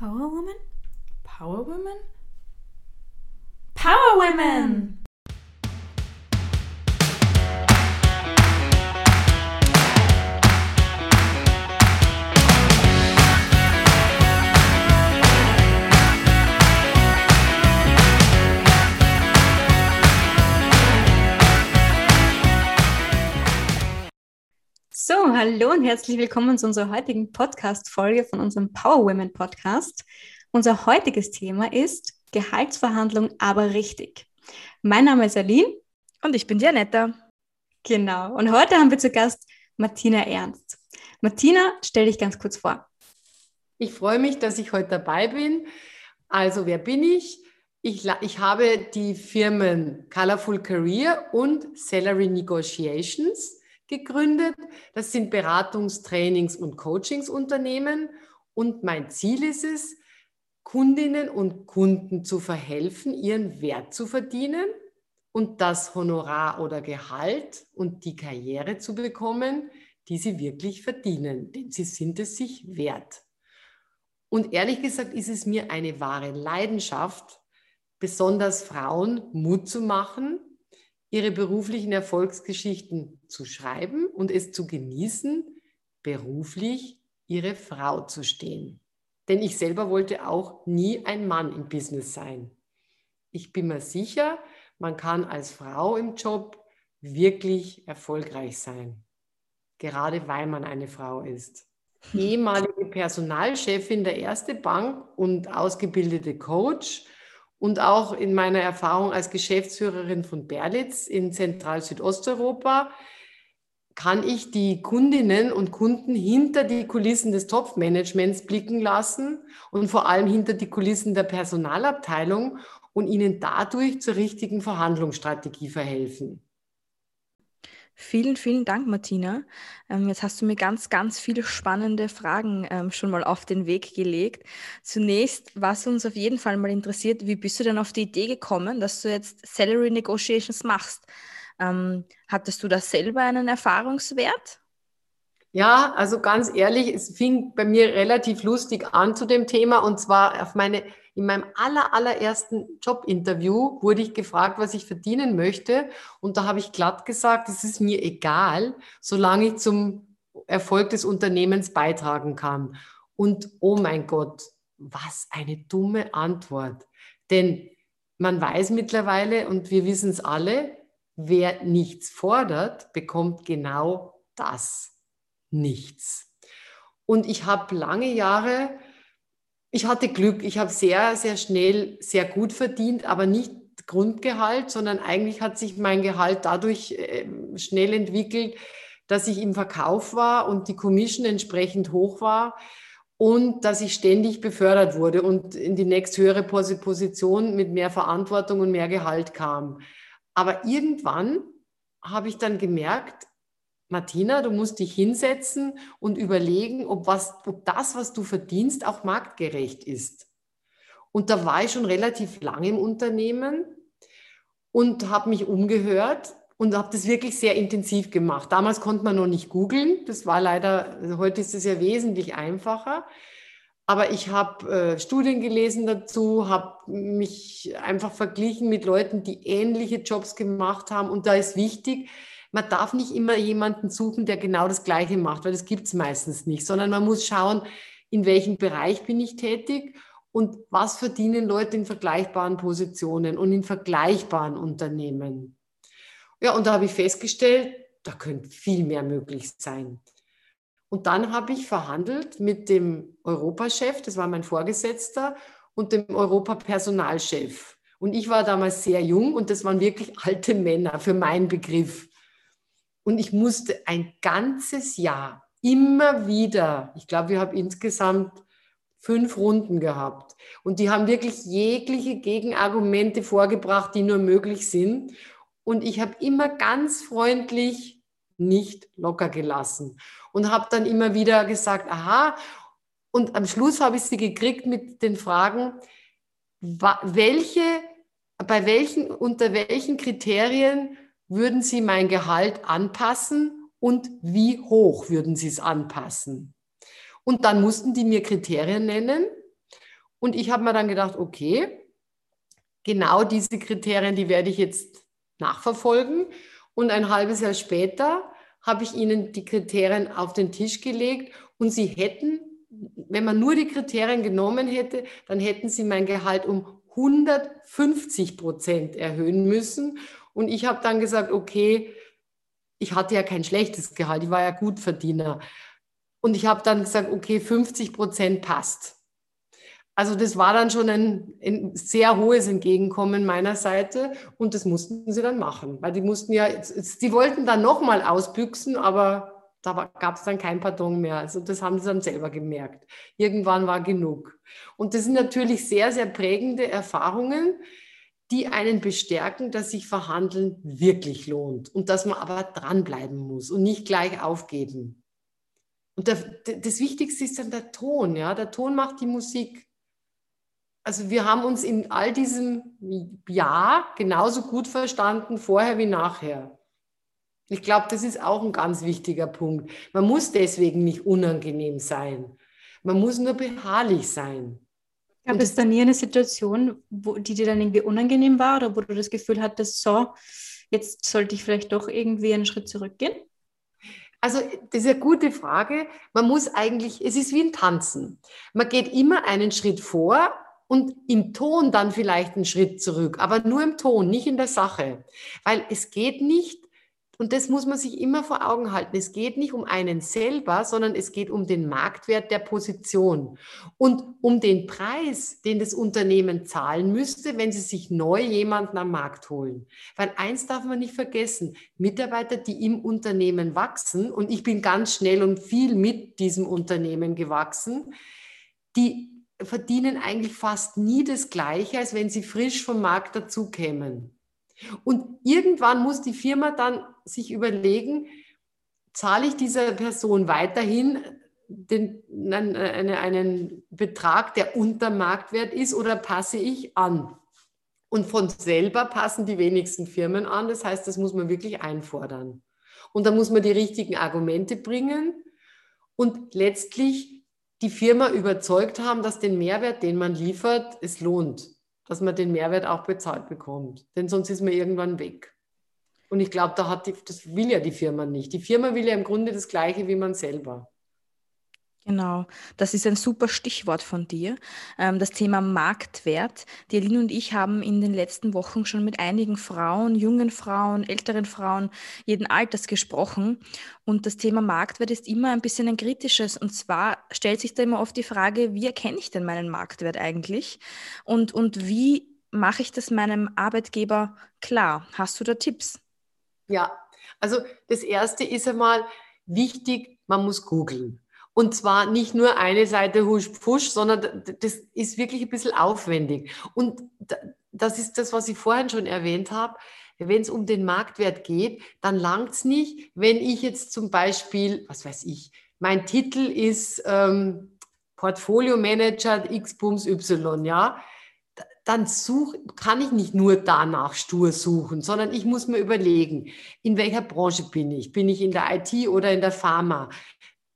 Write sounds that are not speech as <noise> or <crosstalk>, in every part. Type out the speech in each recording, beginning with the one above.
Power Woman? Power Woman? Power Women! Hallo und herzlich willkommen zu unserer heutigen Podcast-Folge von unserem Power Women Podcast. Unser heutiges Thema ist Gehaltsverhandlung, aber richtig. Mein Name ist Aline. Und ich bin Janetta. Genau. Und heute haben wir zu Gast Martina Ernst. Martina, stell dich ganz kurz vor. Ich freue mich, dass ich heute dabei bin. Also, wer bin ich? Ich, ich habe die Firmen Colorful Career und Salary Negotiations gegründet. Das sind Beratungs-, Trainings- und Coachingsunternehmen. Und mein Ziel ist es, Kundinnen und Kunden zu verhelfen, ihren Wert zu verdienen und das Honorar oder Gehalt und die Karriere zu bekommen, die sie wirklich verdienen, denn sie sind es sich wert. Und ehrlich gesagt ist es mir eine wahre Leidenschaft, besonders Frauen Mut zu machen, ihre beruflichen Erfolgsgeschichten zu schreiben und es zu genießen, beruflich ihre Frau zu stehen. Denn ich selber wollte auch nie ein Mann im Business sein. Ich bin mir sicher, man kann als Frau im Job wirklich erfolgreich sein. Gerade weil man eine Frau ist. <laughs> Ehemalige Personalchefin der Erste Bank und ausgebildete Coach und auch in meiner Erfahrung als Geschäftsführerin von Berlitz in Zentral-Südosteuropa kann ich die Kundinnen und Kunden hinter die Kulissen des Topfmanagements blicken lassen und vor allem hinter die Kulissen der Personalabteilung und ihnen dadurch zur richtigen Verhandlungsstrategie verhelfen. Vielen, vielen Dank, Martina. Ähm, jetzt hast du mir ganz, ganz viele spannende Fragen ähm, schon mal auf den Weg gelegt. Zunächst, was uns auf jeden Fall mal interessiert, wie bist du denn auf die Idee gekommen, dass du jetzt Salary Negotiations machst? Ähm, hattest du da selber einen Erfahrungswert? Ja, also ganz ehrlich, es fing bei mir relativ lustig an zu dem Thema und zwar auf meine in meinem aller, allerersten Jobinterview wurde ich gefragt, was ich verdienen möchte. Und da habe ich glatt gesagt, es ist mir egal, solange ich zum Erfolg des Unternehmens beitragen kann. Und oh mein Gott, was eine dumme Antwort. Denn man weiß mittlerweile und wir wissen es alle, wer nichts fordert, bekommt genau das. Nichts. Und ich habe lange Jahre ich hatte Glück. Ich habe sehr, sehr schnell sehr gut verdient, aber nicht Grundgehalt, sondern eigentlich hat sich mein Gehalt dadurch äh, schnell entwickelt, dass ich im Verkauf war und die Commission entsprechend hoch war und dass ich ständig befördert wurde und in die nächsthöhere Position mit mehr Verantwortung und mehr Gehalt kam. Aber irgendwann habe ich dann gemerkt, Martina, du musst dich hinsetzen und überlegen, ob, was, ob das, was du verdienst, auch marktgerecht ist. Und da war ich schon relativ lange im Unternehmen und habe mich umgehört und habe das wirklich sehr intensiv gemacht. Damals konnte man noch nicht googeln, das war leider, also heute ist es ja wesentlich einfacher. Aber ich habe äh, Studien gelesen dazu, habe mich einfach verglichen mit Leuten, die ähnliche Jobs gemacht haben. Und da ist wichtig, man darf nicht immer jemanden suchen, der genau das Gleiche macht, weil das gibt es meistens nicht, sondern man muss schauen, in welchem Bereich bin ich tätig und was verdienen Leute in vergleichbaren Positionen und in vergleichbaren Unternehmen. Ja, und da habe ich festgestellt, da könnte viel mehr möglich sein. Und dann habe ich verhandelt mit dem Europachef, das war mein Vorgesetzter, und dem Europapersonalchef. Und ich war damals sehr jung und das waren wirklich alte Männer für meinen Begriff. Und ich musste ein ganzes Jahr immer wieder, ich glaube, wir haben insgesamt fünf Runden gehabt. Und die haben wirklich jegliche Gegenargumente vorgebracht, die nur möglich sind. Und ich habe immer ganz freundlich nicht locker gelassen und habe dann immer wieder gesagt, aha. Und am Schluss habe ich sie gekriegt mit den Fragen, welche, bei welchen, unter welchen Kriterien würden Sie mein Gehalt anpassen und wie hoch würden Sie es anpassen? Und dann mussten die mir Kriterien nennen. Und ich habe mir dann gedacht, okay, genau diese Kriterien, die werde ich jetzt nachverfolgen. Und ein halbes Jahr später habe ich ihnen die Kriterien auf den Tisch gelegt und sie hätten, wenn man nur die Kriterien genommen hätte, dann hätten sie mein Gehalt um 150 Prozent erhöhen müssen. Und ich habe dann gesagt, okay, ich hatte ja kein schlechtes Gehalt, ich war ja Gutverdiener. Und ich habe dann gesagt, okay, 50 Prozent passt. Also das war dann schon ein, ein, sehr hohes Entgegenkommen meiner Seite und das mussten sie dann machen, weil die mussten ja, die wollten dann nochmal ausbüchsen, aber da gab es dann kein Pardon mehr. Also das haben sie dann selber gemerkt. Irgendwann war genug. Und das sind natürlich sehr, sehr prägende Erfahrungen, die einen bestärken, dass sich Verhandeln wirklich lohnt und dass man aber dranbleiben muss und nicht gleich aufgeben. Und der, das Wichtigste ist dann der Ton. Ja? Der Ton macht die Musik also wir haben uns in all diesem Jahr genauso gut verstanden, vorher wie nachher. Ich glaube, das ist auch ein ganz wichtiger Punkt. Man muss deswegen nicht unangenehm sein. Man muss nur beharrlich sein. Gab es da nie eine Situation, wo, die dir dann irgendwie unangenehm war oder wo du das Gefühl hattest, so, jetzt sollte ich vielleicht doch irgendwie einen Schritt zurückgehen? Also, das ist eine gute Frage. Man muss eigentlich, es ist wie ein Tanzen. Man geht immer einen Schritt vor und im Ton dann vielleicht einen Schritt zurück, aber nur im Ton, nicht in der Sache. Weil es geht nicht, und das muss man sich immer vor Augen halten, es geht nicht um einen selber, sondern es geht um den Marktwert der Position und um den Preis, den das Unternehmen zahlen müsste, wenn sie sich neu jemanden am Markt holen. Weil eins darf man nicht vergessen, Mitarbeiter, die im Unternehmen wachsen, und ich bin ganz schnell und viel mit diesem Unternehmen gewachsen, die verdienen eigentlich fast nie das Gleiche, als wenn sie frisch vom Markt dazukämen. Und irgendwann muss die Firma dann sich überlegen, zahle ich dieser Person weiterhin den, einen, einen Betrag, der unter Marktwert ist, oder passe ich an? Und von selber passen die wenigsten Firmen an. Das heißt, das muss man wirklich einfordern. Und da muss man die richtigen Argumente bringen. Und letztlich die Firma überzeugt haben, dass den Mehrwert, den man liefert, es lohnt, dass man den Mehrwert auch bezahlt bekommt. Denn sonst ist man irgendwann weg. Und ich glaube, da hat die, das will ja die Firma nicht. Die Firma will ja im Grunde das Gleiche wie man selber. Genau, das ist ein super Stichwort von dir. Ähm, das Thema Marktwert. Die und ich haben in den letzten Wochen schon mit einigen Frauen, jungen Frauen, älteren Frauen, jeden Alters gesprochen. Und das Thema Marktwert ist immer ein bisschen ein kritisches. Und zwar stellt sich da immer oft die Frage, wie erkenne ich denn meinen Marktwert eigentlich? Und, und wie mache ich das meinem Arbeitgeber klar? Hast du da Tipps? Ja, also das Erste ist einmal wichtig, man muss googeln. Und zwar nicht nur eine Seite husch pfusch, sondern das ist wirklich ein bisschen aufwendig. Und das ist das, was ich vorhin schon erwähnt habe. Wenn es um den Marktwert geht, dann langt es nicht, wenn ich jetzt zum Beispiel, was weiß ich, mein Titel ist ähm, Portfolio Manager X Bums Y, ja, dann such, kann ich nicht nur danach stur suchen, sondern ich muss mir überlegen, in welcher Branche bin ich? Bin ich in der IT oder in der Pharma?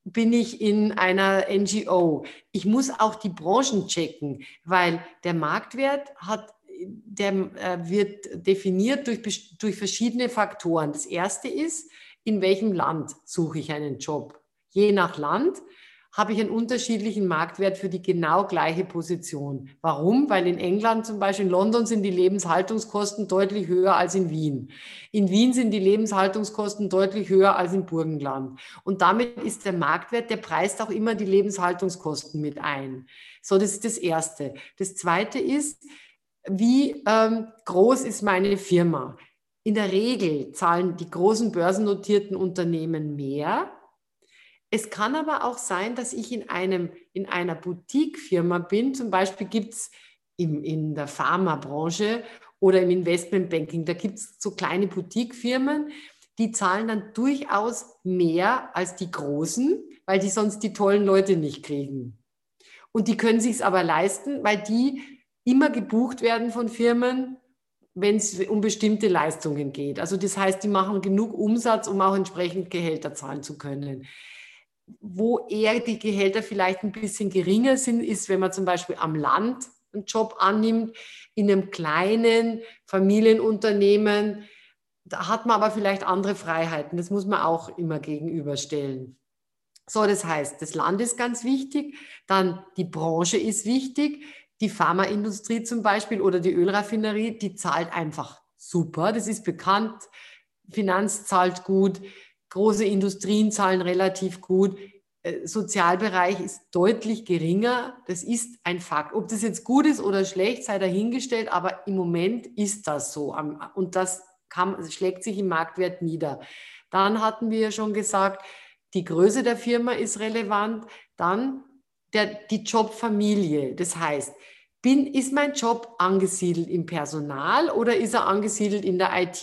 Bin ich in einer NGO. Ich muss auch die Branchen checken, weil der Marktwert hat, der äh, wird definiert durch, durch verschiedene Faktoren. Das erste ist, in welchem Land suche ich einen Job? Je nach Land habe ich einen unterschiedlichen Marktwert für die genau gleiche Position. Warum? Weil in England zum Beispiel, in London sind die Lebenshaltungskosten deutlich höher als in Wien. In Wien sind die Lebenshaltungskosten deutlich höher als im Burgenland. Und damit ist der Marktwert, der preist auch immer die Lebenshaltungskosten mit ein. So, das ist das Erste. Das Zweite ist, wie ähm, groß ist meine Firma? In der Regel zahlen die großen börsennotierten Unternehmen mehr es kann aber auch sein, dass ich in, einem, in einer Boutique-Firma bin. Zum Beispiel gibt es in der Pharmabranche oder im Investmentbanking, da gibt es so kleine Boutique-Firmen, die zahlen dann durchaus mehr als die großen, weil die sonst die tollen Leute nicht kriegen. Und die können sich es aber leisten, weil die immer gebucht werden von Firmen, wenn es um bestimmte Leistungen geht. Also das heißt, die machen genug Umsatz, um auch entsprechend Gehälter zahlen zu können wo eher die Gehälter vielleicht ein bisschen geringer sind, ist, wenn man zum Beispiel am Land einen Job annimmt, in einem kleinen Familienunternehmen. Da hat man aber vielleicht andere Freiheiten. Das muss man auch immer gegenüberstellen. So, das heißt, das Land ist ganz wichtig, dann die Branche ist wichtig, die Pharmaindustrie zum Beispiel oder die Ölraffinerie, die zahlt einfach super, das ist bekannt, Finanz zahlt gut, große Industrien zahlen relativ gut, äh, Sozialbereich ist deutlich geringer. Das ist ein Fakt. Ob das jetzt gut ist oder schlecht, sei dahingestellt, aber im Moment ist das so. Und das kann, schlägt sich im Marktwert nieder. Dann hatten wir ja schon gesagt, die Größe der Firma ist relevant. Dann der, die Jobfamilie. Das heißt, bin, ist mein Job angesiedelt im Personal oder ist er angesiedelt in der IT?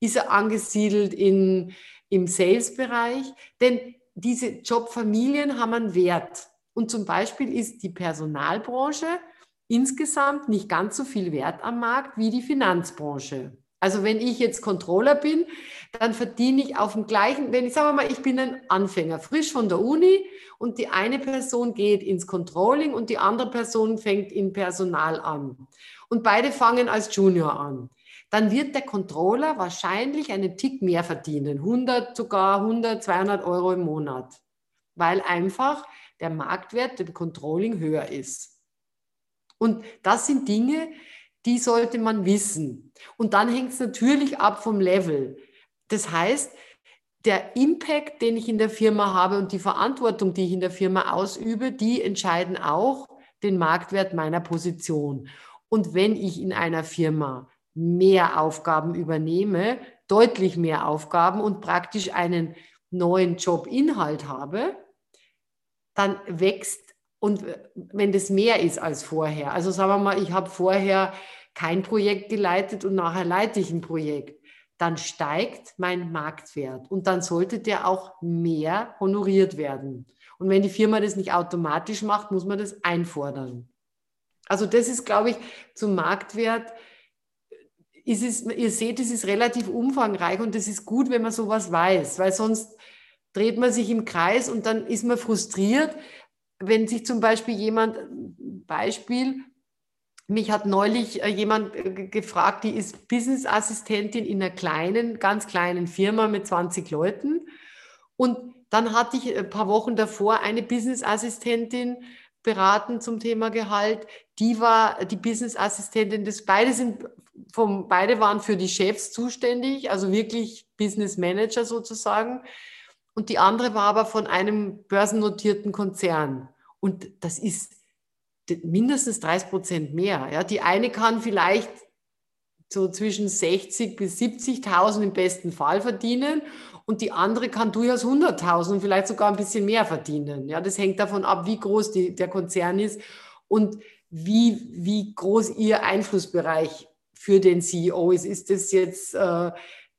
Ist er angesiedelt in, im Sales-Bereich? Denn diese Jobfamilien haben einen Wert. Und zum Beispiel ist die Personalbranche insgesamt nicht ganz so viel wert am Markt wie die Finanzbranche. Also wenn ich jetzt Controller bin, dann verdiene ich auf dem gleichen, wenn ich sage mal, ich bin ein Anfänger, frisch von der Uni und die eine Person geht ins Controlling und die andere Person fängt im Personal an. Und beide fangen als Junior an. Dann wird der Controller wahrscheinlich einen Tick mehr verdienen, 100 sogar 100, 200 Euro im Monat, weil einfach der Marktwert im Controlling höher ist. Und das sind Dinge, die sollte man wissen. Und dann hängt es natürlich ab vom Level. Das heißt, der Impact, den ich in der Firma habe und die Verantwortung, die ich in der Firma ausübe, die entscheiden auch den Marktwert meiner Position. Und wenn ich in einer Firma mehr Aufgaben übernehme, deutlich mehr Aufgaben und praktisch einen neuen Jobinhalt habe, dann wächst und äh, wenn das mehr ist als vorher, also sagen wir mal, ich habe vorher kein Projekt geleitet und nachher leite ich ein Projekt, dann steigt mein Marktwert und dann sollte der auch mehr honoriert werden. Und wenn die Firma das nicht automatisch macht, muss man das einfordern. Also das ist, glaube ich, zum Marktwert. Ist ihr seht, es ist relativ umfangreich und es ist gut, wenn man sowas weiß, weil sonst dreht man sich im Kreis und dann ist man frustriert, wenn sich zum Beispiel jemand, Beispiel, mich hat neulich äh, jemand äh, gefragt, die ist Business-Assistentin in einer kleinen, ganz kleinen Firma mit 20 Leuten. Und dann hatte ich ein paar Wochen davor eine Business-Assistentin beraten zum Thema Gehalt. Die war die Business-Assistentin. Beide sind vom, beide waren für die Chefs zuständig, also wirklich Business Manager sozusagen. Und die andere war aber von einem börsennotierten Konzern. Und das ist mindestens 30 Prozent mehr. Ja, die eine kann vielleicht so zwischen 60 bis 70.000 im besten Fall verdienen und die andere kann durchaus 100.000 und vielleicht sogar ein bisschen mehr verdienen. Ja, das hängt davon ab, wie groß die, der Konzern ist und wie, wie groß ihr Einflussbereich für den CEO ist. Ist das jetzt äh,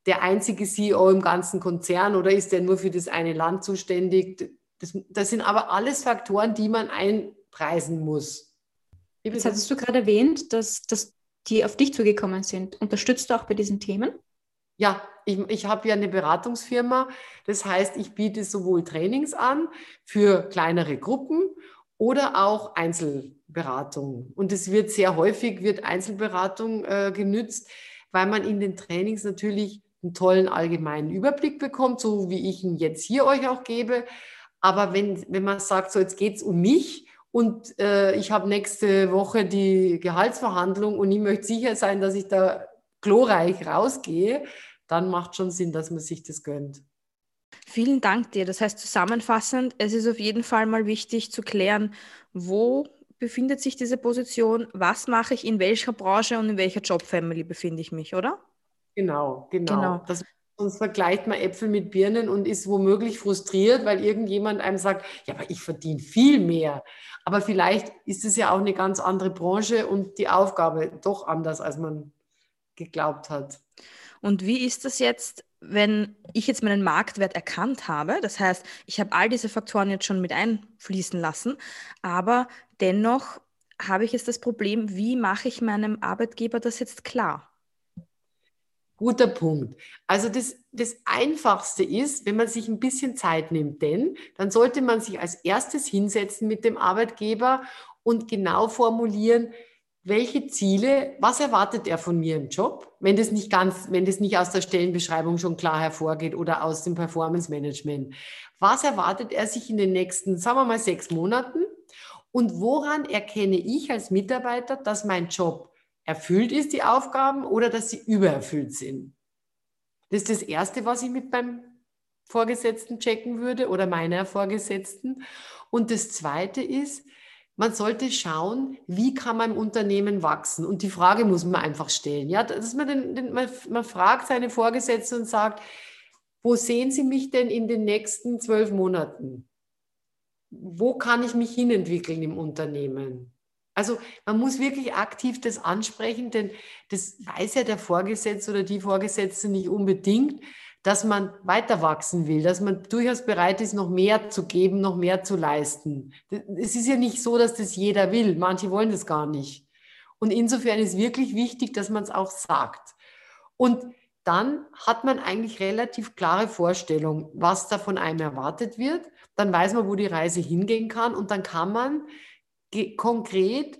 der einzige CEO im ganzen Konzern oder ist der nur für das eine Land zuständig? Das, das sind aber alles Faktoren, die man einpreisen muss. Jetzt hattest du gerade erwähnt, dass, dass die auf dich zugekommen sind. Unterstützt du auch bei diesen Themen? Ja, ich, ich habe ja eine Beratungsfirma. Das heißt, ich biete sowohl Trainings an für kleinere Gruppen oder auch Einzelberatung. Und es wird sehr häufig wird Einzelberatung äh, genützt, weil man in den Trainings natürlich einen tollen allgemeinen Überblick bekommt, so wie ich ihn jetzt hier euch auch gebe. Aber wenn, wenn man sagt, so jetzt geht es um mich und äh, ich habe nächste Woche die Gehaltsverhandlung und ich möchte sicher sein, dass ich da glorreich rausgehe, dann macht schon Sinn, dass man sich das gönnt. Vielen Dank dir. Das heißt zusammenfassend, es ist auf jeden Fall mal wichtig zu klären, wo befindet sich diese Position, was mache ich, in welcher Branche und in welcher Jobfamily befinde ich mich, oder? Genau, genau. genau. Das Sonst vergleicht man Äpfel mit Birnen und ist womöglich frustriert, weil irgendjemand einem sagt, ja, aber ich verdiene viel mehr. Aber vielleicht ist es ja auch eine ganz andere Branche und die Aufgabe doch anders, als man geglaubt hat. Und wie ist das jetzt, wenn ich jetzt meinen Marktwert erkannt habe? Das heißt, ich habe all diese Faktoren jetzt schon mit einfließen lassen, aber dennoch habe ich jetzt das Problem, wie mache ich meinem Arbeitgeber das jetzt klar? Guter Punkt. Also das, das Einfachste ist, wenn man sich ein bisschen Zeit nimmt, denn dann sollte man sich als erstes hinsetzen mit dem Arbeitgeber und genau formulieren, welche Ziele, was erwartet er von mir im Job, wenn das nicht ganz, wenn das nicht aus der Stellenbeschreibung schon klar hervorgeht oder aus dem Performance Management. Was erwartet er sich in den nächsten, sagen wir mal, sechs Monaten? Und woran erkenne ich als Mitarbeiter, dass mein Job erfüllt ist, die Aufgaben, oder dass sie übererfüllt sind? Das ist das Erste, was ich mit beim Vorgesetzten checken würde oder meiner Vorgesetzten. Und das Zweite ist, man sollte schauen, wie kann man im Unternehmen wachsen? Und die Frage muss man einfach stellen. Ja, dass man, den, den, man, man fragt seine Vorgesetzten und sagt, wo sehen Sie mich denn in den nächsten zwölf Monaten? Wo kann ich mich hinentwickeln im Unternehmen? Also man muss wirklich aktiv das ansprechen, denn das weiß ja der Vorgesetzte oder die Vorgesetzte nicht unbedingt dass man weiter wachsen will, dass man durchaus bereit ist, noch mehr zu geben, noch mehr zu leisten. Es ist ja nicht so, dass das jeder will. Manche wollen das gar nicht. Und insofern ist wirklich wichtig, dass man es auch sagt. Und dann hat man eigentlich relativ klare Vorstellung, was da von einem erwartet wird. Dann weiß man, wo die Reise hingehen kann. Und dann kann man konkret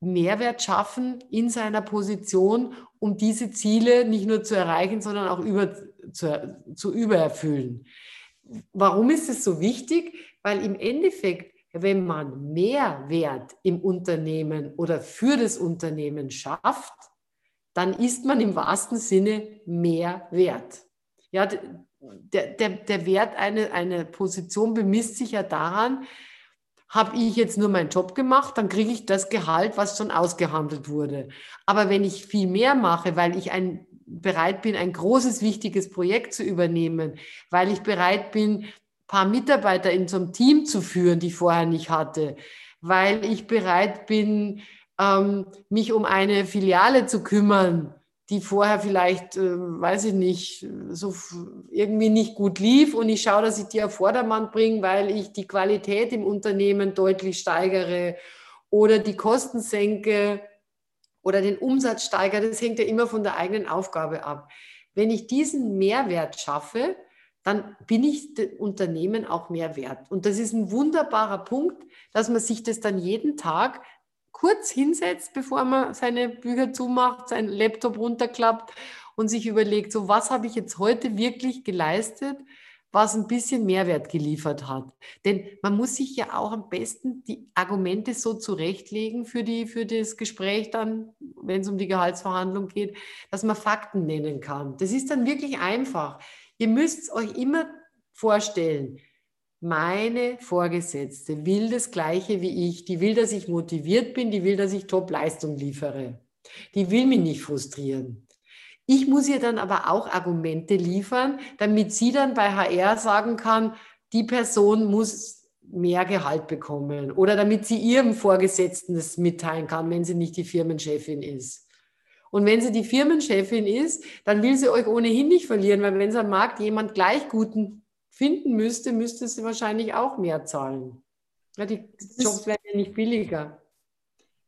Mehrwert schaffen in seiner Position, um diese Ziele nicht nur zu erreichen, sondern auch über, zu, zu übererfüllen. Warum ist es so wichtig? Weil im Endeffekt, wenn man Mehrwert im Unternehmen oder für das Unternehmen schafft, dann ist man im wahrsten Sinne mehr wert. Ja, der, der, der Wert einer eine Position bemisst sich ja daran, habe ich jetzt nur meinen Job gemacht, dann kriege ich das Gehalt, was schon ausgehandelt wurde. Aber wenn ich viel mehr mache, weil ich ein, bereit bin, ein großes, wichtiges Projekt zu übernehmen, weil ich bereit bin, paar Mitarbeiter in so einem Team zu führen, die ich vorher nicht hatte, weil ich bereit bin, ähm, mich um eine Filiale zu kümmern, die vorher vielleicht, äh, weiß ich nicht, so irgendwie nicht gut lief. Und ich schaue, dass ich die auf Vordermann bringe, weil ich die Qualität im Unternehmen deutlich steigere oder die Kosten senke oder den Umsatz steigere. Das hängt ja immer von der eigenen Aufgabe ab. Wenn ich diesen Mehrwert schaffe, dann bin ich dem Unternehmen auch mehr wert. Und das ist ein wunderbarer Punkt, dass man sich das dann jeden Tag kurz hinsetzt, bevor man seine Bücher zumacht, seinen Laptop runterklappt und sich überlegt, so was habe ich jetzt heute wirklich geleistet, was ein bisschen Mehrwert geliefert hat. Denn man muss sich ja auch am besten die Argumente so zurechtlegen für, die, für das Gespräch dann, wenn es um die Gehaltsverhandlung geht, dass man Fakten nennen kann. Das ist dann wirklich einfach. Ihr müsst euch immer vorstellen, meine Vorgesetzte will das Gleiche wie ich. Die will, dass ich motiviert bin, die will, dass ich Top-Leistung liefere. Die will mich nicht frustrieren. Ich muss ihr dann aber auch Argumente liefern, damit sie dann bei HR sagen kann, die Person muss mehr Gehalt bekommen oder damit sie ihrem Vorgesetzten das mitteilen kann, wenn sie nicht die Firmenchefin ist. Und wenn sie die Firmenchefin ist, dann will sie euch ohnehin nicht verlieren, weil wenn sie am Markt jemand gleich guten finden müsste, müsste sie wahrscheinlich auch mehr zahlen. Ja, die Jobs werden ja nicht billiger.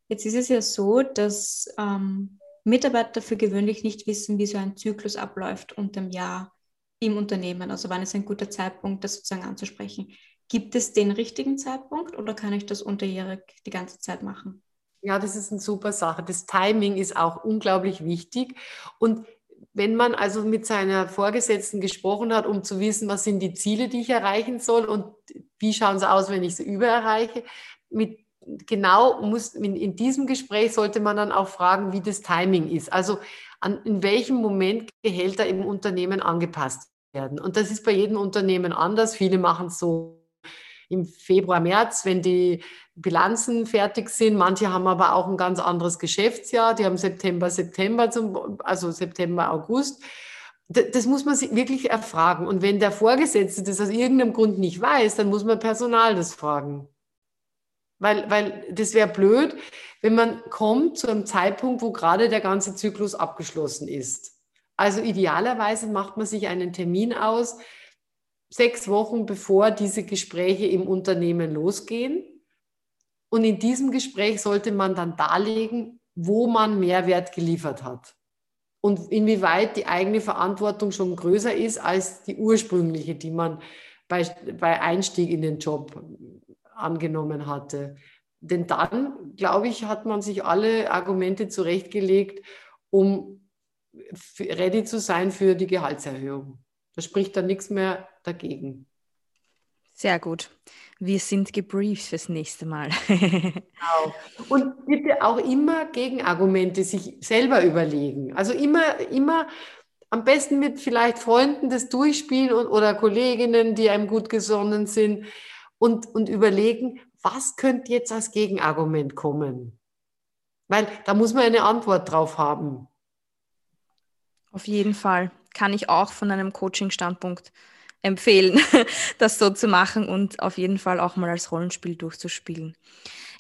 Jetzt ist es ja so, dass ähm, Mitarbeiter für gewöhnlich nicht wissen, wie so ein Zyklus abläuft unter dem Jahr im Unternehmen. Also wann ist ein guter Zeitpunkt, das sozusagen anzusprechen. Gibt es den richtigen Zeitpunkt oder kann ich das unterjährig die ganze Zeit machen? Ja, das ist eine super Sache. Das Timing ist auch unglaublich wichtig. Und wenn man also mit seiner Vorgesetzten gesprochen hat, um zu wissen, was sind die Ziele, die ich erreichen soll und wie schauen sie aus, wenn ich sie übererreiche, mit genau muss in, in diesem Gespräch sollte man dann auch fragen, wie das Timing ist. Also an, in welchem Moment Gehälter im Unternehmen angepasst werden. Und das ist bei jedem Unternehmen anders. Viele machen es so im Februar, März, wenn die Bilanzen fertig sind. Manche haben aber auch ein ganz anderes Geschäftsjahr. Die haben September, September, zum, also September, August. Das muss man sich wirklich erfragen. Und wenn der Vorgesetzte das aus irgendeinem Grund nicht weiß, dann muss man Personal das fragen. Weil, weil das wäre blöd, wenn man kommt zu einem Zeitpunkt, wo gerade der ganze Zyklus abgeschlossen ist. Also idealerweise macht man sich einen Termin aus, sechs Wochen bevor diese Gespräche im Unternehmen losgehen. Und in diesem Gespräch sollte man dann darlegen, wo man Mehrwert geliefert hat. und inwieweit die eigene Verantwortung schon größer ist als die ursprüngliche, die man bei, bei Einstieg in den Job angenommen hatte. Denn dann, glaube ich, hat man sich alle Argumente zurechtgelegt, um ready zu sein für die Gehaltserhöhung. Da spricht dann nichts mehr dagegen. Sehr gut. Wir sind gebrieft fürs nächste Mal. <laughs> genau. Und bitte auch immer Gegenargumente sich selber überlegen. Also immer, immer am besten mit vielleicht Freunden das durchspielen und, oder Kolleginnen, die einem gut gesonnen sind und, und überlegen, was könnte jetzt als Gegenargument kommen? Weil da muss man eine Antwort drauf haben. Auf jeden Fall. Kann ich auch von einem Coaching-Standpunkt empfehlen, <laughs> das so zu machen und auf jeden Fall auch mal als Rollenspiel durchzuspielen.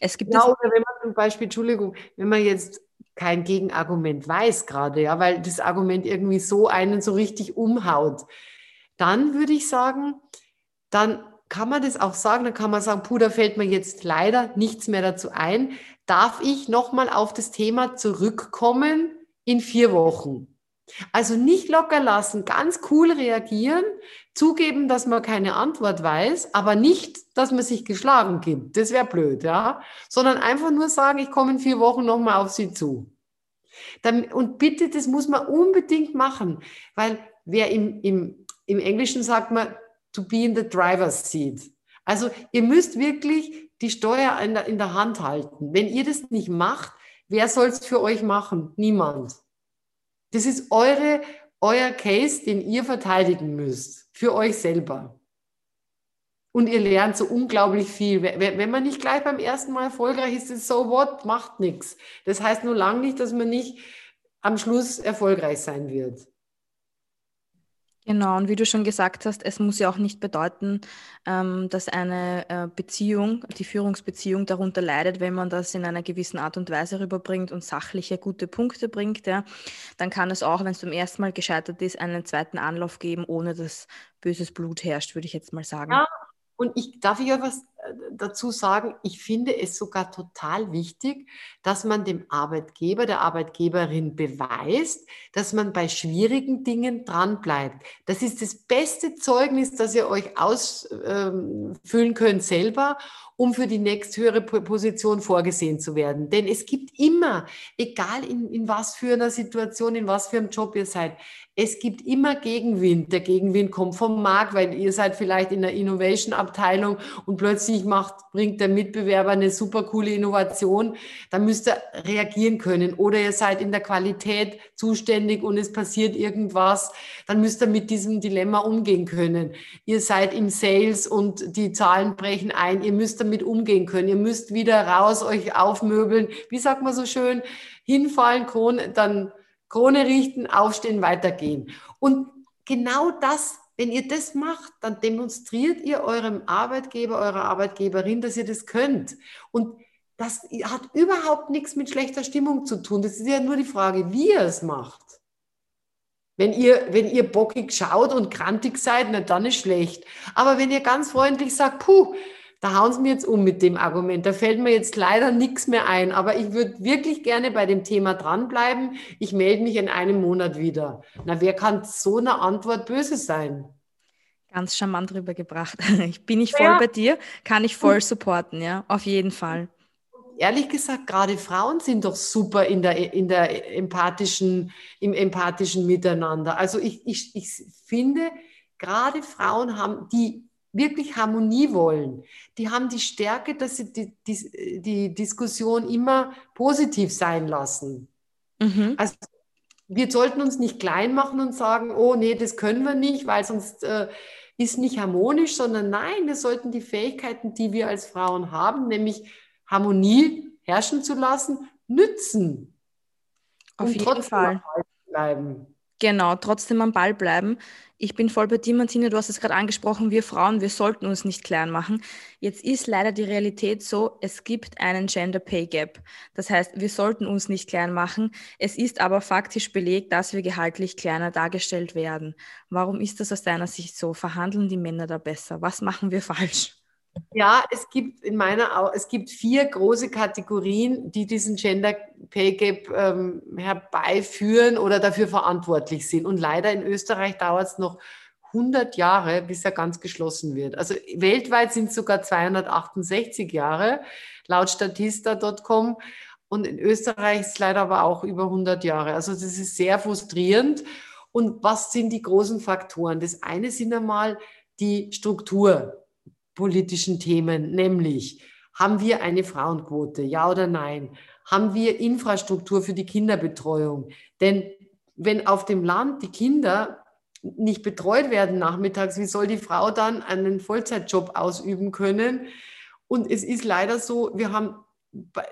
Es gibt ja, oder wenn man zum Beispiel, Entschuldigung, wenn man jetzt kein Gegenargument weiß gerade, ja, weil das Argument irgendwie so einen so richtig umhaut, dann würde ich sagen, dann kann man das auch sagen, dann kann man sagen, puh, da fällt mir jetzt leider nichts mehr dazu ein. Darf ich nochmal auf das Thema zurückkommen in vier Wochen? Also nicht locker lassen, ganz cool reagieren, zugeben, dass man keine Antwort weiß, aber nicht, dass man sich geschlagen gibt. Das wäre blöd, ja. Sondern einfach nur sagen, ich komme in vier Wochen nochmal auf Sie zu. Und bitte, das muss man unbedingt machen, weil wer im, im, im Englischen sagt man, to be in the driver's seat. Also ihr müsst wirklich die Steuer in der, in der Hand halten. Wenn ihr das nicht macht, wer soll es für euch machen? Niemand. Das ist eure, euer Case, den ihr verteidigen müsst, für euch selber. Und ihr lernt so unglaublich viel. Wenn man nicht gleich beim ersten Mal erfolgreich ist, ist so what, macht nichts. Das heißt nur lange nicht, dass man nicht am Schluss erfolgreich sein wird. Genau, und wie du schon gesagt hast, es muss ja auch nicht bedeuten, ähm, dass eine äh, Beziehung, die Führungsbeziehung darunter leidet, wenn man das in einer gewissen Art und Weise rüberbringt und sachliche, gute Punkte bringt. Ja. Dann kann es auch, wenn es zum ersten Mal gescheitert ist, einen zweiten Anlauf geben, ohne dass böses Blut herrscht, würde ich jetzt mal sagen. Ja, und ich darf ich etwas äh, dazu sagen, ich finde es sogar total wichtig, dass man dem Arbeitgeber, der Arbeitgeberin beweist, dass man bei schwierigen Dingen dranbleibt. Das ist das beste Zeugnis, das ihr euch ausfüllen ähm, könnt selber um für die nächsthöhere Position vorgesehen zu werden. Denn es gibt immer, egal in, in was für einer Situation, in was für einem Job ihr seid, es gibt immer Gegenwind. Der Gegenwind kommt vom Markt, weil ihr seid vielleicht in der Innovation-Abteilung und plötzlich macht, bringt der Mitbewerber eine super coole Innovation. Dann müsst ihr reagieren können. Oder ihr seid in der Qualität zuständig und es passiert irgendwas. Dann müsst ihr mit diesem Dilemma umgehen können. Ihr seid im Sales und die Zahlen brechen ein. Ihr müsst damit umgehen können. Ihr müsst wieder raus, euch aufmöbeln. Wie sagt man so schön? Hinfallen, Krone, dann Krone richten, aufstehen, weitergehen. Und genau das, wenn ihr das macht, dann demonstriert ihr eurem Arbeitgeber, eurer Arbeitgeberin, dass ihr das könnt. Und das hat überhaupt nichts mit schlechter Stimmung zu tun. Das ist ja nur die Frage, wie ihr es macht. Wenn ihr, wenn ihr bockig schaut und krantig seid, na, dann ist schlecht. Aber wenn ihr ganz freundlich sagt, puh, da hauen sie mir jetzt um mit dem Argument. Da fällt mir jetzt leider nichts mehr ein. Aber ich würde wirklich gerne bei dem Thema dranbleiben. Ich melde mich in einem Monat wieder. Na, wer kann so eine Antwort böse sein? Ganz charmant rübergebracht. <laughs> Ich bin ich voll ja. bei dir, kann ich voll supporten, ja, auf jeden Fall. Ehrlich gesagt, gerade Frauen sind doch super in der, in der empathischen, im empathischen Miteinander. Also ich, ich, ich finde, gerade Frauen haben, die wirklich Harmonie wollen, die haben die Stärke, dass sie die, die, die Diskussion immer positiv sein lassen. Mhm. Also wir sollten uns nicht klein machen und sagen, oh nee, das können wir nicht, weil sonst äh, ist nicht harmonisch, sondern nein, wir sollten die Fähigkeiten, die wir als Frauen haben, nämlich Harmonie herrschen zu lassen, nützen. Auf jeden Fall. Bleiben. Genau, trotzdem am Ball bleiben. Ich bin voll bei dir, Martina, du hast es gerade angesprochen, wir Frauen, wir sollten uns nicht klein machen. Jetzt ist leider die Realität so, es gibt einen Gender Pay Gap. Das heißt, wir sollten uns nicht klein machen. Es ist aber faktisch belegt, dass wir gehaltlich kleiner dargestellt werden. Warum ist das aus deiner Sicht so? Verhandeln die Männer da besser? Was machen wir <laughs> falsch? Ja, es gibt in meiner es gibt vier große Kategorien, die diesen Gender Pay Gap ähm, herbeiführen oder dafür verantwortlich sind. Und leider in Österreich dauert es noch 100 Jahre, bis er ganz geschlossen wird. Also weltweit sind es sogar 268 Jahre, laut statista.com. Und in Österreich ist es leider aber auch über 100 Jahre. Also das ist sehr frustrierend. Und was sind die großen Faktoren? Das eine sind einmal die strukturpolitischen Themen, nämlich haben wir eine Frauenquote, ja oder nein? Haben wir Infrastruktur für die Kinderbetreuung? Denn wenn auf dem Land die Kinder nicht betreut werden nachmittags, wie soll die Frau dann einen Vollzeitjob ausüben können? Und es ist leider so, wir haben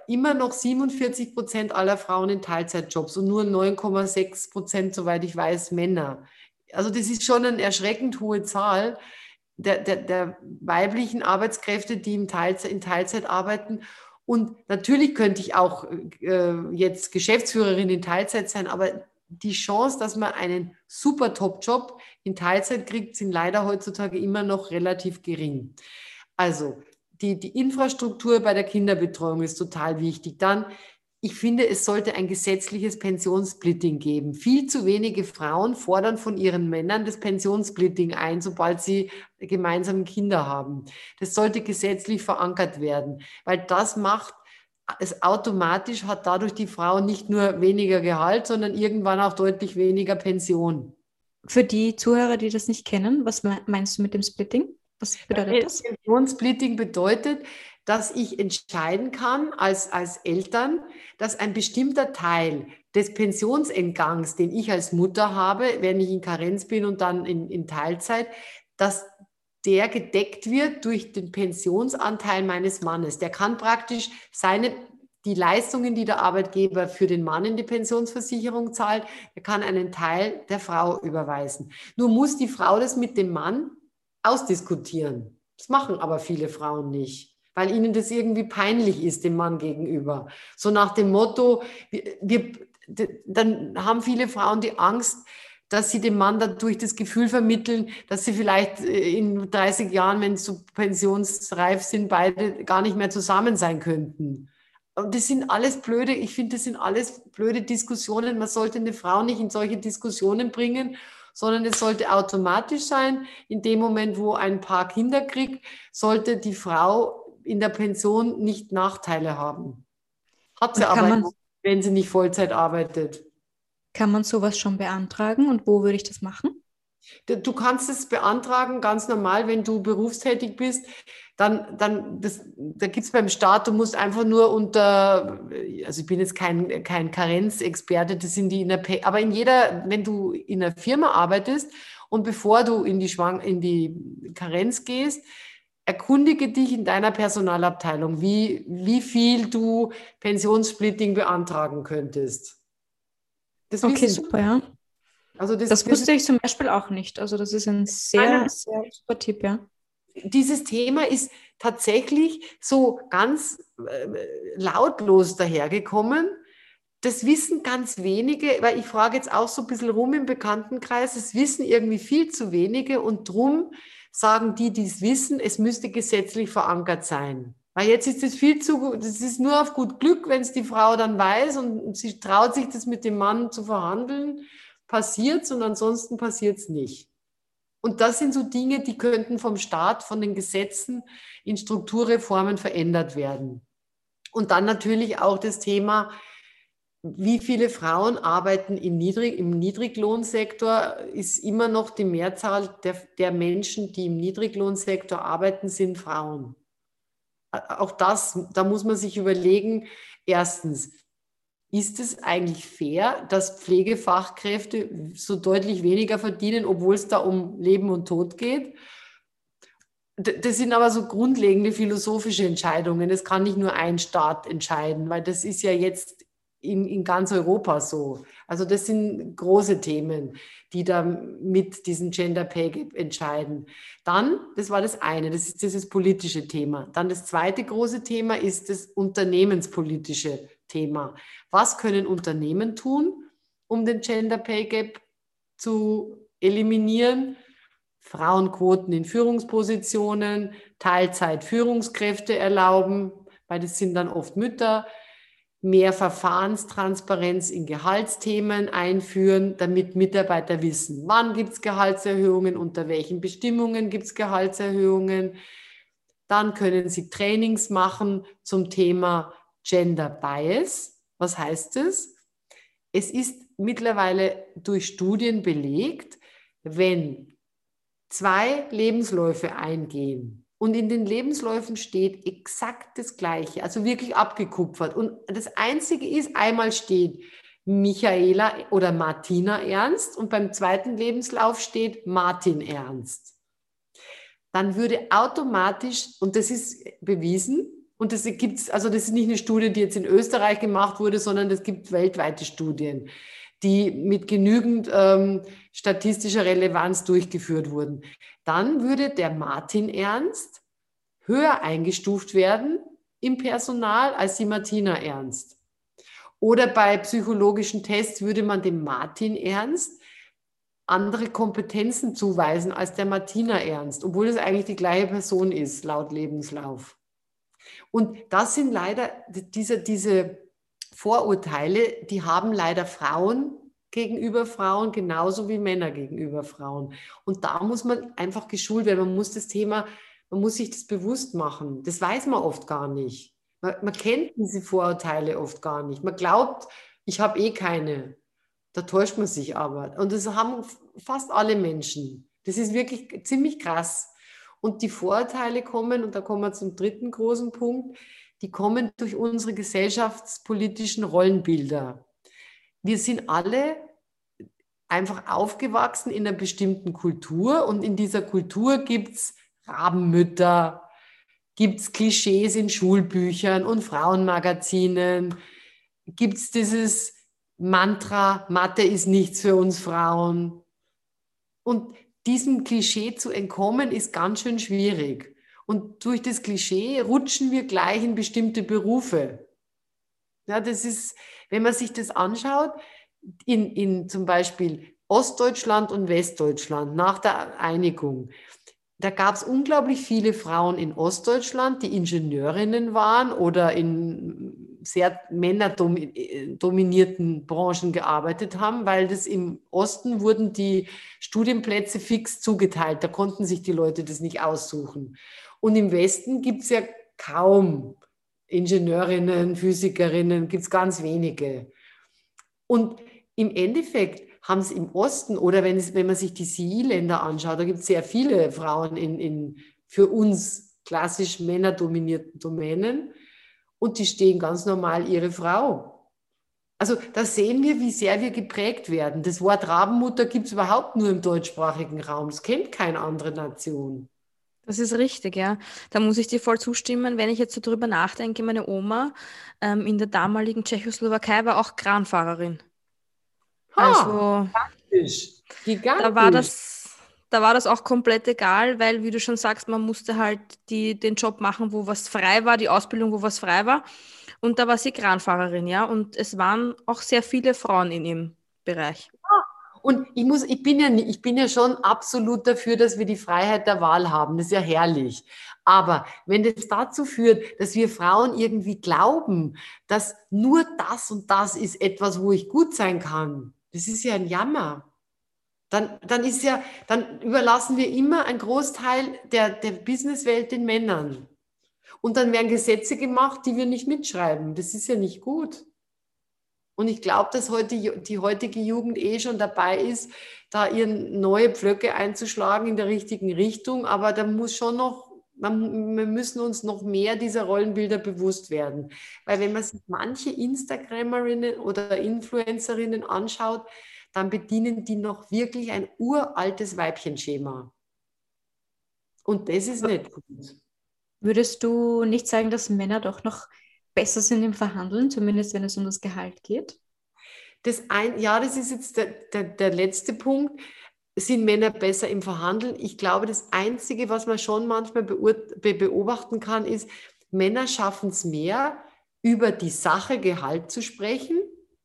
immer noch 47 Prozent aller Frauen in Teilzeitjobs und nur 9,6 Prozent, soweit ich weiß, Männer. Also das ist schon eine erschreckend hohe Zahl der, der, der weiblichen Arbeitskräfte, die im Teilzeit, in Teilzeit arbeiten. Und natürlich könnte ich auch äh, jetzt Geschäftsführerin in Teilzeit sein, aber die Chance, dass man einen super Top-Job in Teilzeit kriegt, sind leider heutzutage immer noch relativ gering. Also die, die Infrastruktur bei der Kinderbetreuung ist total wichtig. Dann, ich finde, es sollte ein gesetzliches Pensionssplitting geben. Viel zu wenige Frauen fordern von ihren Männern das Pensionssplitting ein, sobald sie gemeinsam Kinder haben. Das sollte gesetzlich verankert werden, weil das macht es automatisch hat dadurch die Frau nicht nur weniger Gehalt, sondern irgendwann auch deutlich weniger Pension. Für die Zuhörer, die das nicht kennen, was meinst du mit dem Splitting? Was bedeutet das? Pensionssplitting bedeutet, dass ich entscheiden kann als, als Eltern, dass ein bestimmter Teil des Pensionsentgangs, den ich als Mutter habe, wenn ich in Karenz bin und dann in, in Teilzeit, dass der gedeckt wird durch den Pensionsanteil meines Mannes. Der kann praktisch seine die Leistungen, die der Arbeitgeber für den Mann in die Pensionsversicherung zahlt, der kann einen Teil der Frau überweisen. Nur muss die Frau das mit dem Mann ausdiskutieren. Das machen aber viele Frauen nicht, weil ihnen das irgendwie peinlich ist dem Mann gegenüber. So nach dem Motto, wir, wir, dann haben viele Frauen die Angst, dass sie dem Mann dadurch das Gefühl vermitteln, dass sie vielleicht äh, in 30 Jahren, wenn sie pensionsreif sind, beide gar nicht mehr zusammen sein könnten. Und das sind alles blöde, ich finde, das sind alles blöde Diskussionen. Man sollte eine Frau nicht in solche Diskussionen bringen sondern es sollte automatisch sein. In dem Moment, wo ein Paar Kinder kriegt, sollte die Frau in der Pension nicht Nachteile haben. Hat sie aber, man, wenn sie nicht Vollzeit arbeitet. Kann man sowas schon beantragen und wo würde ich das machen? Du kannst es beantragen, ganz normal, wenn du berufstätig bist. Dann, dann das, da gibt es beim Staat, du musst einfach nur unter, also ich bin jetzt kein, kein Karenzexperte, das sind die in der, aber in jeder, wenn du in einer Firma arbeitest und bevor du in die, Schwang, in die Karenz gehst, erkundige dich in deiner Personalabteilung, wie, wie viel du Pensionssplitting beantragen könntest. Das okay, super, ja. Also das, das wusste ich zum Beispiel auch nicht. Also das ist ein sehr, sehr super Tipp, ja. Dieses Thema ist tatsächlich so ganz äh, lautlos dahergekommen. Das wissen ganz wenige, weil ich frage jetzt auch so ein bisschen rum im Bekanntenkreis, das wissen irgendwie viel zu wenige und drum sagen die, die es wissen, es müsste gesetzlich verankert sein. Weil jetzt ist es viel zu, das ist nur auf gut Glück, wenn es die Frau dann weiß und sie traut sich das mit dem Mann zu verhandeln passiert es und ansonsten passiert es nicht. Und das sind so Dinge, die könnten vom Staat, von den Gesetzen in Strukturreformen verändert werden. Und dann natürlich auch das Thema, wie viele Frauen arbeiten im, Niedrig, im Niedriglohnsektor, ist immer noch die Mehrzahl der, der Menschen, die im Niedriglohnsektor arbeiten, sind Frauen. Auch das, da muss man sich überlegen, erstens, ist es eigentlich fair, dass Pflegefachkräfte so deutlich weniger verdienen, obwohl es da um Leben und Tod geht? Das sind aber so grundlegende philosophische Entscheidungen. Das kann nicht nur ein Staat entscheiden, weil das ist ja jetzt in, in ganz Europa so. Also das sind große Themen, die da mit diesem Gender Pay Gap entscheiden. Dann, das war das eine, das ist dieses politische Thema. Dann das zweite große Thema ist das unternehmenspolitische Thema. Was können Unternehmen tun, um den Gender Pay Gap zu eliminieren? Frauenquoten in Führungspositionen, Teilzeit Führungskräfte erlauben, weil das sind dann oft Mütter. Mehr Verfahrenstransparenz in Gehaltsthemen einführen, damit Mitarbeiter wissen, wann gibt es Gehaltserhöhungen, unter welchen Bestimmungen gibt es Gehaltserhöhungen. Dann können Sie Trainings machen zum Thema Gender Bias. Was heißt es? Es ist mittlerweile durch Studien belegt, wenn zwei Lebensläufe eingehen und in den Lebensläufen steht exakt das Gleiche, also wirklich abgekupfert. Und das Einzige ist, einmal steht Michaela oder Martina Ernst und beim zweiten Lebenslauf steht Martin Ernst. Dann würde automatisch, und das ist bewiesen, und das gibt's, also das ist nicht eine Studie, die jetzt in Österreich gemacht wurde, sondern es gibt weltweite Studien die mit genügend ähm, statistischer Relevanz durchgeführt wurden. Dann würde der Martin Ernst höher eingestuft werden im Personal als die Martina Ernst. Oder bei psychologischen Tests würde man dem Martin Ernst andere Kompetenzen zuweisen als der Martina Ernst, obwohl es eigentlich die gleiche Person ist, laut Lebenslauf. Und das sind leider diese, diese Vorurteile, die haben leider Frauen gegenüber Frauen genauso wie Männer gegenüber Frauen. Und da muss man einfach geschult werden. Man muss das Thema, man muss sich das bewusst machen. Das weiß man oft gar nicht. Man, man kennt diese Vorurteile oft gar nicht. Man glaubt, ich habe eh keine. Da täuscht man sich aber. Und das haben fast alle Menschen. Das ist wirklich ziemlich krass. Und die Vorurteile kommen, und da kommen wir zum dritten großen Punkt, die kommen durch unsere gesellschaftspolitischen Rollenbilder. Wir sind alle einfach aufgewachsen in einer bestimmten Kultur und in dieser Kultur gibt es Rabenmütter, gibt es Klischees in Schulbüchern und Frauenmagazinen, gibt es dieses Mantra, Mathe ist nichts für uns Frauen. Und diesem Klischee zu entkommen, ist ganz schön schwierig. Und durch das Klischee rutschen wir gleich in bestimmte Berufe. Ja, das ist, wenn man sich das anschaut, in, in zum Beispiel Ostdeutschland und Westdeutschland nach der Einigung, da gab es unglaublich viele Frauen in Ostdeutschland, die Ingenieurinnen waren oder in sehr männerdominierten Branchen gearbeitet haben, weil das im Osten wurden die Studienplätze fix zugeteilt. Da konnten sich die Leute das nicht aussuchen. Und im Westen gibt es ja kaum Ingenieurinnen, Physikerinnen, gibt es ganz wenige. Und im Endeffekt haben es im Osten oder wenn, es, wenn man sich die CI-Länder anschaut, da gibt es sehr viele Frauen in, in für uns klassisch männerdominierten Domänen und die stehen ganz normal ihre Frau. Also da sehen wir, wie sehr wir geprägt werden. Das Wort Rabenmutter gibt es überhaupt nur im deutschsprachigen Raum. Das kennt keine andere Nation. Das ist richtig, ja. Da muss ich dir voll zustimmen. Wenn ich jetzt so drüber nachdenke, meine Oma ähm, in der damaligen Tschechoslowakei war auch Kranfahrerin. Ha, also gigantisch. gigantisch. Da war das, da war das auch komplett egal, weil, wie du schon sagst, man musste halt die, den Job machen, wo was frei war, die Ausbildung, wo was frei war. Und da war sie Kranfahrerin, ja. Und es waren auch sehr viele Frauen in ihrem Bereich. Und ich muss, ich bin ja, ich bin ja schon absolut dafür, dass wir die Freiheit der Wahl haben. Das ist ja herrlich. Aber wenn das dazu führt, dass wir Frauen irgendwie glauben, dass nur das und das ist etwas, wo ich gut sein kann, das ist ja ein Jammer. Dann, dann ist ja, dann überlassen wir immer einen Großteil der, der Businesswelt den Männern. Und dann werden Gesetze gemacht, die wir nicht mitschreiben. Das ist ja nicht gut. Und ich glaube, dass heute die heutige Jugend eh schon dabei ist, da ihren neue Pflöcke einzuschlagen in der richtigen Richtung. Aber da muss schon noch, man, wir müssen uns noch mehr dieser Rollenbilder bewusst werden. Weil wenn man sich manche Instagrammerinnen oder Influencerinnen anschaut, dann bedienen die noch wirklich ein uraltes Weibchenschema. Und das ist nicht gut. Würdest du nicht sagen, dass Männer doch noch besser sind im Verhandeln, zumindest wenn es um das Gehalt geht? Das ein, ja, das ist jetzt der, der, der letzte Punkt. Sind Männer besser im Verhandeln? Ich glaube, das Einzige, was man schon manchmal beobachten kann, ist, Männer schaffen es mehr, über die Sache Gehalt zu sprechen,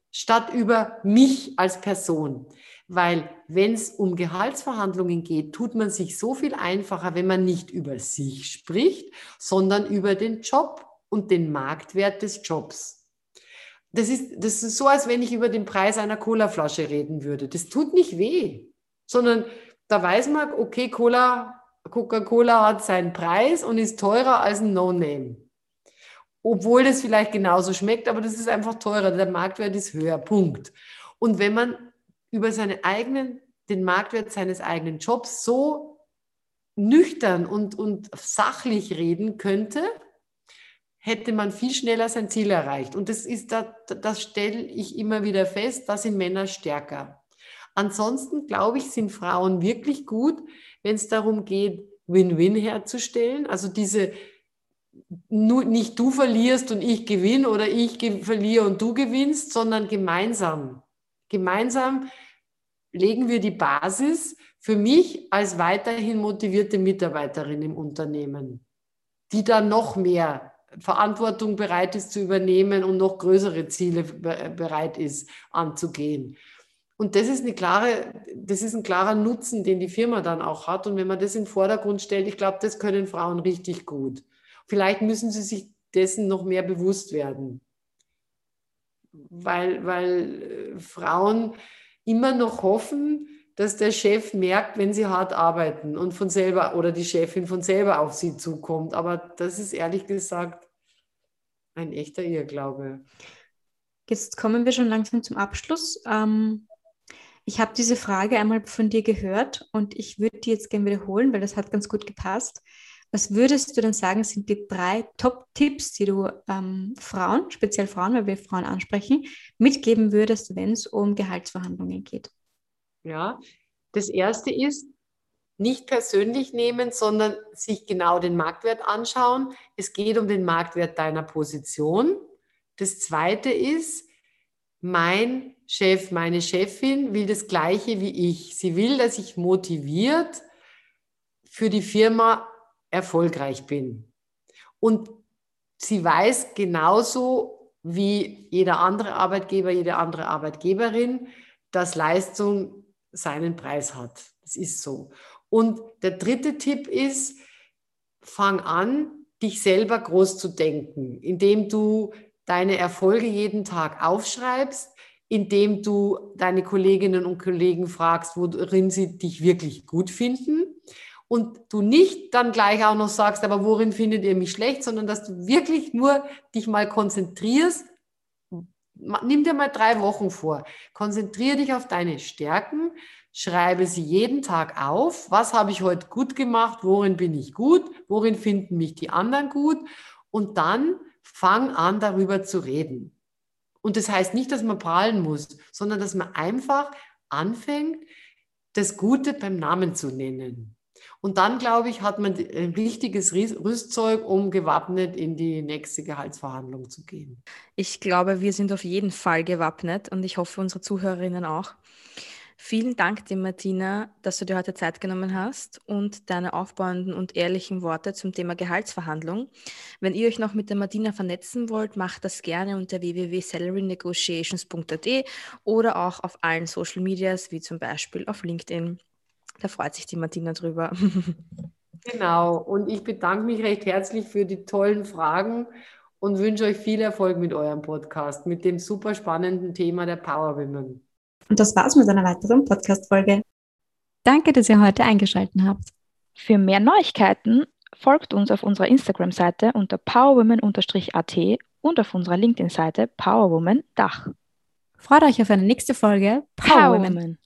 statt über mich als Person. Weil wenn es um Gehaltsverhandlungen geht, tut man sich so viel einfacher, wenn man nicht über sich spricht, sondern über den Job und den Marktwert des Jobs. das ist, das ist so, als wenn ich über den Preis einer Colaflasche reden würde. Das tut nicht weh, sondern da weiß man, okay, Cola, Coca-Cola hat seinen Preis und ist teurer als ein No-Name. Obwohl das vielleicht genauso schmeckt, aber das ist einfach teurer. Der Marktwert ist höher. Punkt. Und wenn man über seine eigenen, den Marktwert seines eigenen Jobs so nüchtern und, und sachlich reden könnte, hätte man viel schneller sein Ziel erreicht. Und das ist da, das stelle ich immer wieder fest, da sind Männer stärker. Ansonsten, glaube ich, sind Frauen wirklich gut, wenn es darum geht, Win-Win herzustellen. Also diese, nicht du verlierst und ich gewinne oder ich verliere und du gewinnst, sondern gemeinsam. Gemeinsam legen wir die Basis für mich als weiterhin motivierte Mitarbeiterin im Unternehmen, die dann noch mehr Verantwortung bereit ist zu übernehmen und noch größere Ziele bereit ist anzugehen. Und das ist, eine klare, das ist ein klarer Nutzen, den die Firma dann auch hat. Und wenn man das in den Vordergrund stellt, ich glaube, das können Frauen richtig gut. Vielleicht müssen sie sich dessen noch mehr bewusst werden. Weil, weil äh, Frauen immer noch hoffen, dass der Chef merkt, wenn sie hart arbeiten und von selber oder die Chefin von selber auf sie zukommt. Aber das ist ehrlich gesagt ein echter Irrglaube. Jetzt kommen wir schon langsam zum Abschluss. Ähm, ich habe diese Frage einmal von dir gehört und ich würde die jetzt gerne wiederholen, weil das hat ganz gut gepasst. Was würdest du denn sagen, sind die drei Top-Tipps, die du ähm, Frauen, speziell Frauen, weil wir Frauen ansprechen, mitgeben würdest, wenn es um Gehaltsverhandlungen geht? Ja, das erste ist, nicht persönlich nehmen, sondern sich genau den Marktwert anschauen. Es geht um den Marktwert deiner Position. Das zweite ist, mein Chef, meine Chefin will das Gleiche wie ich. Sie will, dass ich motiviert für die Firma erfolgreich bin. Und sie weiß genauso wie jeder andere Arbeitgeber, jede andere Arbeitgeberin, dass Leistung seinen Preis hat. Das ist so. Und der dritte Tipp ist, fang an, dich selber groß zu denken, indem du deine Erfolge jeden Tag aufschreibst, indem du deine Kolleginnen und Kollegen fragst, worin sie dich wirklich gut finden. Und du nicht dann gleich auch noch sagst, aber worin findet ihr mich schlecht, sondern dass du wirklich nur dich mal konzentrierst. Nimm dir mal drei Wochen vor. Konzentriere dich auf deine Stärken, schreibe sie jeden Tag auf. Was habe ich heute gut gemacht? Worin bin ich gut? Worin finden mich die anderen gut? Und dann fang an, darüber zu reden. Und das heißt nicht, dass man prahlen muss, sondern dass man einfach anfängt, das Gute beim Namen zu nennen. Und dann, glaube ich, hat man ein richtiges Rüstzeug, um gewappnet in die nächste Gehaltsverhandlung zu gehen. Ich glaube, wir sind auf jeden Fall gewappnet und ich hoffe, unsere Zuhörerinnen auch. Vielen Dank dir, Martina, dass du dir heute Zeit genommen hast und deine aufbauenden und ehrlichen Worte zum Thema Gehaltsverhandlung. Wenn ihr euch noch mit der Martina vernetzen wollt, macht das gerne unter www.salarynegotiations.at oder auch auf allen Social Medias, wie zum Beispiel auf LinkedIn. Da freut sich die Martina drüber. <laughs> Genau, und ich bedanke mich recht herzlich für die tollen Fragen und wünsche euch viel Erfolg mit eurem Podcast, mit dem super spannenden Thema der Power Women. Und das war's mit einer weiteren Podcast-Folge. Danke, dass ihr heute eingeschaltet habt. Für mehr Neuigkeiten folgt uns auf unserer Instagram-Seite unter powerwoman-at und auf unserer LinkedIn-Seite powerwoman-dach. Freut euch auf eine nächste Folge Power, Power Women.